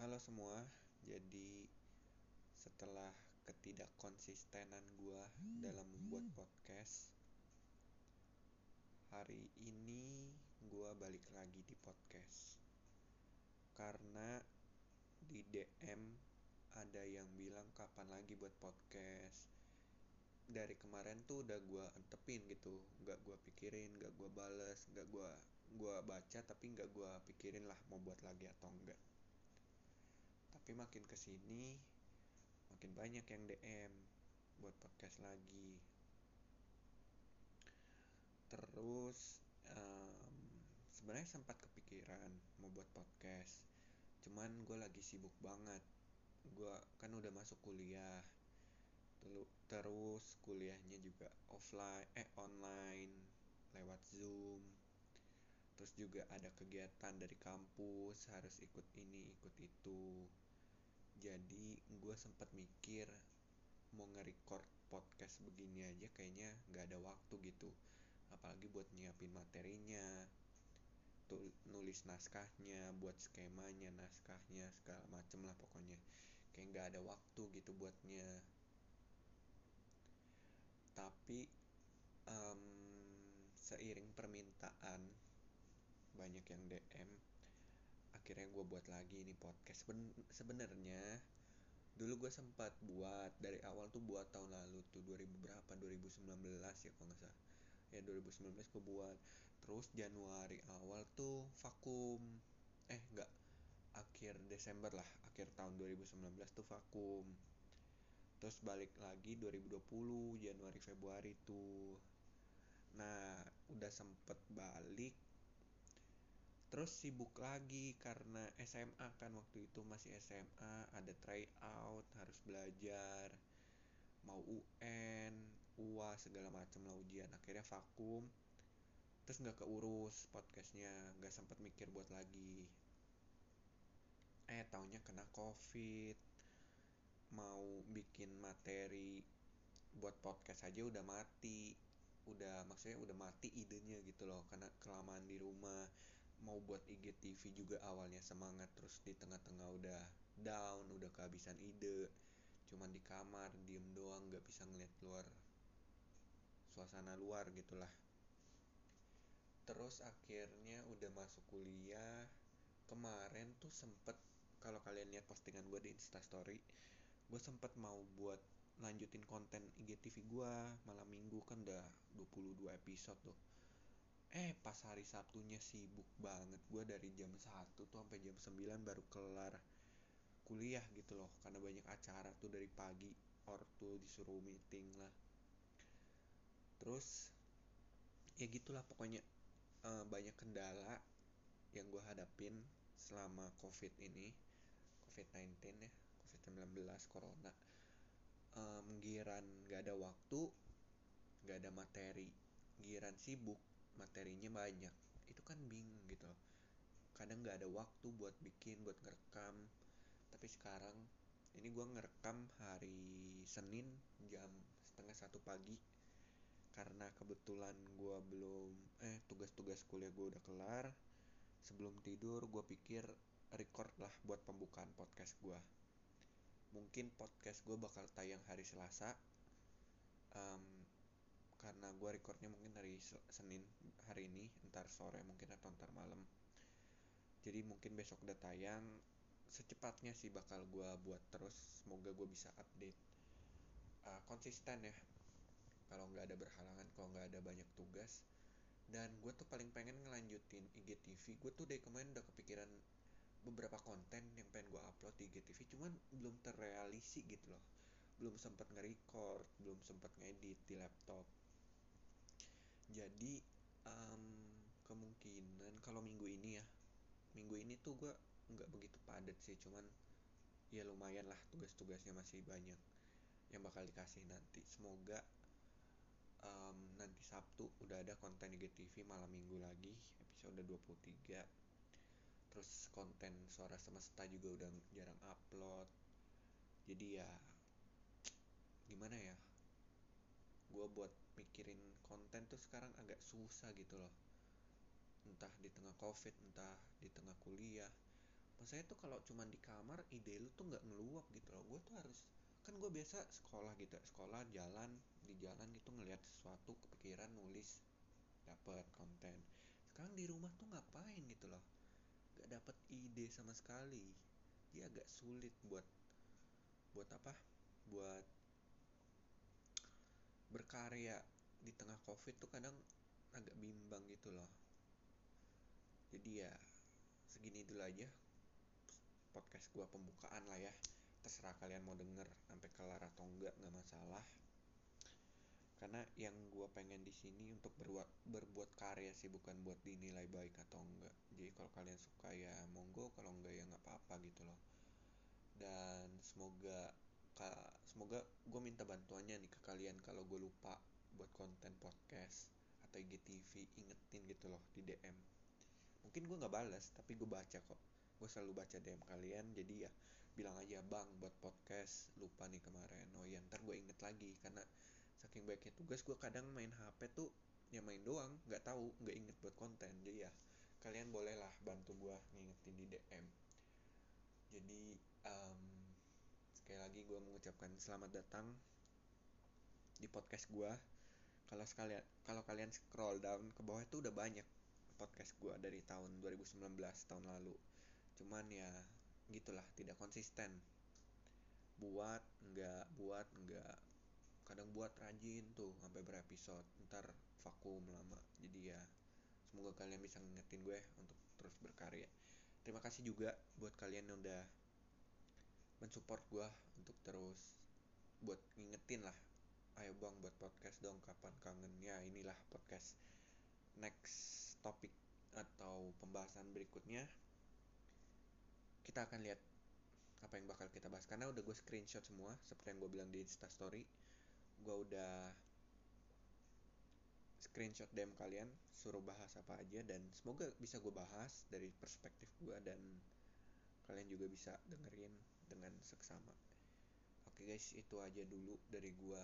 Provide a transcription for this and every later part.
Halo semua, jadi setelah ketidakkonsistenan gua dalam membuat podcast, hari ini gua balik lagi di podcast. Karena di DM ada yang bilang kapan lagi buat podcast. Dari kemarin tuh udah gua antepin gitu, nggak gua pikirin, nggak gua bales, nggak gua gua baca tapi nggak gua pikirin lah mau buat lagi atau enggak tapi makin ke sini makin banyak yang DM buat podcast lagi. Terus um, sebenarnya sempat kepikiran mau buat podcast. Cuman gue lagi sibuk banget. Gue kan udah masuk kuliah. Terus kuliahnya juga offline eh online lewat zoom. Terus juga ada kegiatan dari kampus harus ikut ini ikut itu jadi gue sempat mikir mau nge-record podcast begini aja kayaknya nggak ada waktu gitu. Apalagi buat nyiapin materinya nulis naskahnya buat skemanya naskahnya segala macem lah pokoknya. Kayak nggak ada waktu gitu buatnya. Tapi um, seiring permintaan banyak yang DM akhirnya gue buat lagi ini podcast. Sebenarnya dulu gue sempat buat dari awal tuh buat tahun lalu tuh 2000 berapa? 2019 ya kalau nggak salah. Ya 2019 gue buat. Terus Januari awal tuh vakum. Eh enggak akhir Desember lah akhir tahun 2019 tuh vakum. Terus balik lagi 2020 Januari Februari tuh. Nah udah sempet balik terus sibuk lagi karena SMA kan waktu itu masih SMA ada try out harus belajar mau UN UA segala macam lah ujian akhirnya vakum. Terus nggak keurus podcastnya nggak sempat mikir buat lagi. Eh taunya kena covid mau bikin materi buat podcast aja udah mati. Udah maksudnya udah mati idenya gitu loh karena kelamaan di rumah mau buat IGTV juga awalnya semangat terus di tengah-tengah udah down udah kehabisan ide. Cuman di kamar diem doang nggak bisa ngeliat luar suasana luar gitulah. Terus akhirnya udah masuk kuliah. Kemarin tuh sempet kalau kalian lihat postingan gue di instastory gue sempet mau buat lanjutin konten IGTV gue malam minggu kan udah 22 episode tuh eh pas hari Sabtunya sibuk banget gue dari jam 1 tuh sampai jam 9 baru kelar kuliah gitu loh karena banyak acara tuh dari pagi ortu disuruh meeting lah. Terus ya gitulah pokoknya e, banyak kendala yang gue hadapin selama covid ini covid 19 ya covid 19 corona. E, giran gak ada waktu gak ada materi giran sibuk materinya banyak. Itu kan bingung gitu kadang nggak ada waktu buat bikin buat ngerekam. Tapi sekarang ini gue ngerekam hari Senin jam setengah satu pagi. Karena kebetulan gue belum eh tugas-tugas kuliah gue udah kelar. Sebelum tidur gue pikir record lah buat pembukaan podcast gue mungkin podcast gue bakal tayang hari Selasa. Um, karena gue recordnya mungkin hari Senin hari ini ntar sore mungkin atau ntar malam. Jadi mungkin besok udah tayang secepatnya sih bakal gue buat terus semoga gue bisa update. Uh, konsisten ya kalau nggak ada berhalangan kalau nggak ada banyak tugas. Dan gue tuh paling pengen ngelanjutin IGTV gue tuh dari kemarin udah kepikiran beberapa konten yang pengen gue upload di IGTV cuman belum terrealisi gitu loh. Belum sempat nge-record belum sempat ngedit di laptop jadi um, kemungkinan kalau minggu ini ya minggu ini tuh gue nggak begitu padat sih cuman ya lumayan lah tugas-tugasnya masih banyak yang bakal dikasih nanti. Semoga um, nanti Sabtu udah ada konten IGTV malam minggu lagi episode 23 terus konten suara semesta juga udah jarang upload. Jadi ya gimana ya? Gue buat mikirin konten tuh sekarang agak susah gitu loh. Entah di tengah covid entah di tengah kuliah. Maksudnya tuh kalau cuman di kamar ide lu tuh nggak ngeluap gitu loh. Gue tuh harus kan gue biasa sekolah gitu sekolah jalan di jalan gitu ngelihat sesuatu kepikiran nulis dapat konten. Sekarang di rumah tuh ngapain gitu loh? Gak dapet ide sama sekali. Dia agak sulit buat buat apa? Buat berkarya di tengah covid tuh kadang agak bimbang gitu loh. Jadi ya segini dulu aja podcast gua pembukaan lah ya. Terserah kalian mau denger sampai kelar atau enggak nggak masalah. Karena yang gue pengen di sini untuk berbuat berbuat karya sih bukan buat dinilai baik atau enggak. Jadi kalau kalian suka ya monggo kalau enggak ya nggak apa-apa gitu loh. Dan semoga semoga gue minta bantuannya nih ke kalian kalau gue lupa buat konten podcast atau IGTV ingetin gitu loh di DM mungkin gue nggak balas tapi gue baca kok. Gue selalu baca DM kalian jadi ya bilang aja bang buat podcast lupa nih kemarin. Oh ya ntar gue inget lagi karena saking baiknya tugas gue kadang main HP tuh ya main doang nggak tahu nggak inget buat konten. Jadi ya kalian bolehlah bantu gue ngingetin di DM jadi um, sekali lagi gue mengucapkan selamat datang di podcast gue kalau sekalian kalau kalian scroll down ke bawah itu udah banyak podcast gue dari tahun 2019 tahun lalu. Cuman ya gitulah tidak konsisten. Buat enggak buat enggak kadang buat rajin tuh sampai berepisode. Ntar vakum lama. Jadi ya semoga kalian bisa ngingetin gue untuk terus berkarya. Terima kasih juga buat kalian yang udah mensupport gue untuk terus buat ngingetin lah ayo bang buat podcast dong kapan kangen ya inilah podcast next topik atau pembahasan berikutnya. Kita akan lihat apa yang bakal kita bahas karena udah gue screenshot semua seperti yang gue bilang di instastory gue udah screenshot DM kalian suruh bahas apa aja dan semoga bisa gue bahas dari perspektif gue dan kalian juga bisa dengerin dengan seksama. Oke guys itu aja dulu dari gue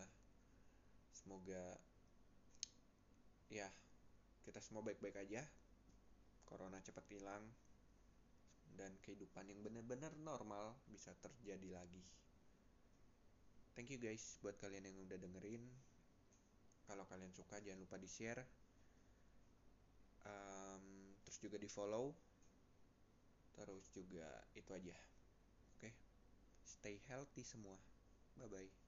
semoga ya kita semua baik-baik aja. Corona cepat hilang dan kehidupan yang benar-benar normal bisa terjadi lagi. Thank you guys buat kalian yang udah dengerin. Kalau kalian suka jangan lupa di share um, terus juga di follow terus juga itu aja? Stay healthy semua. Bye bye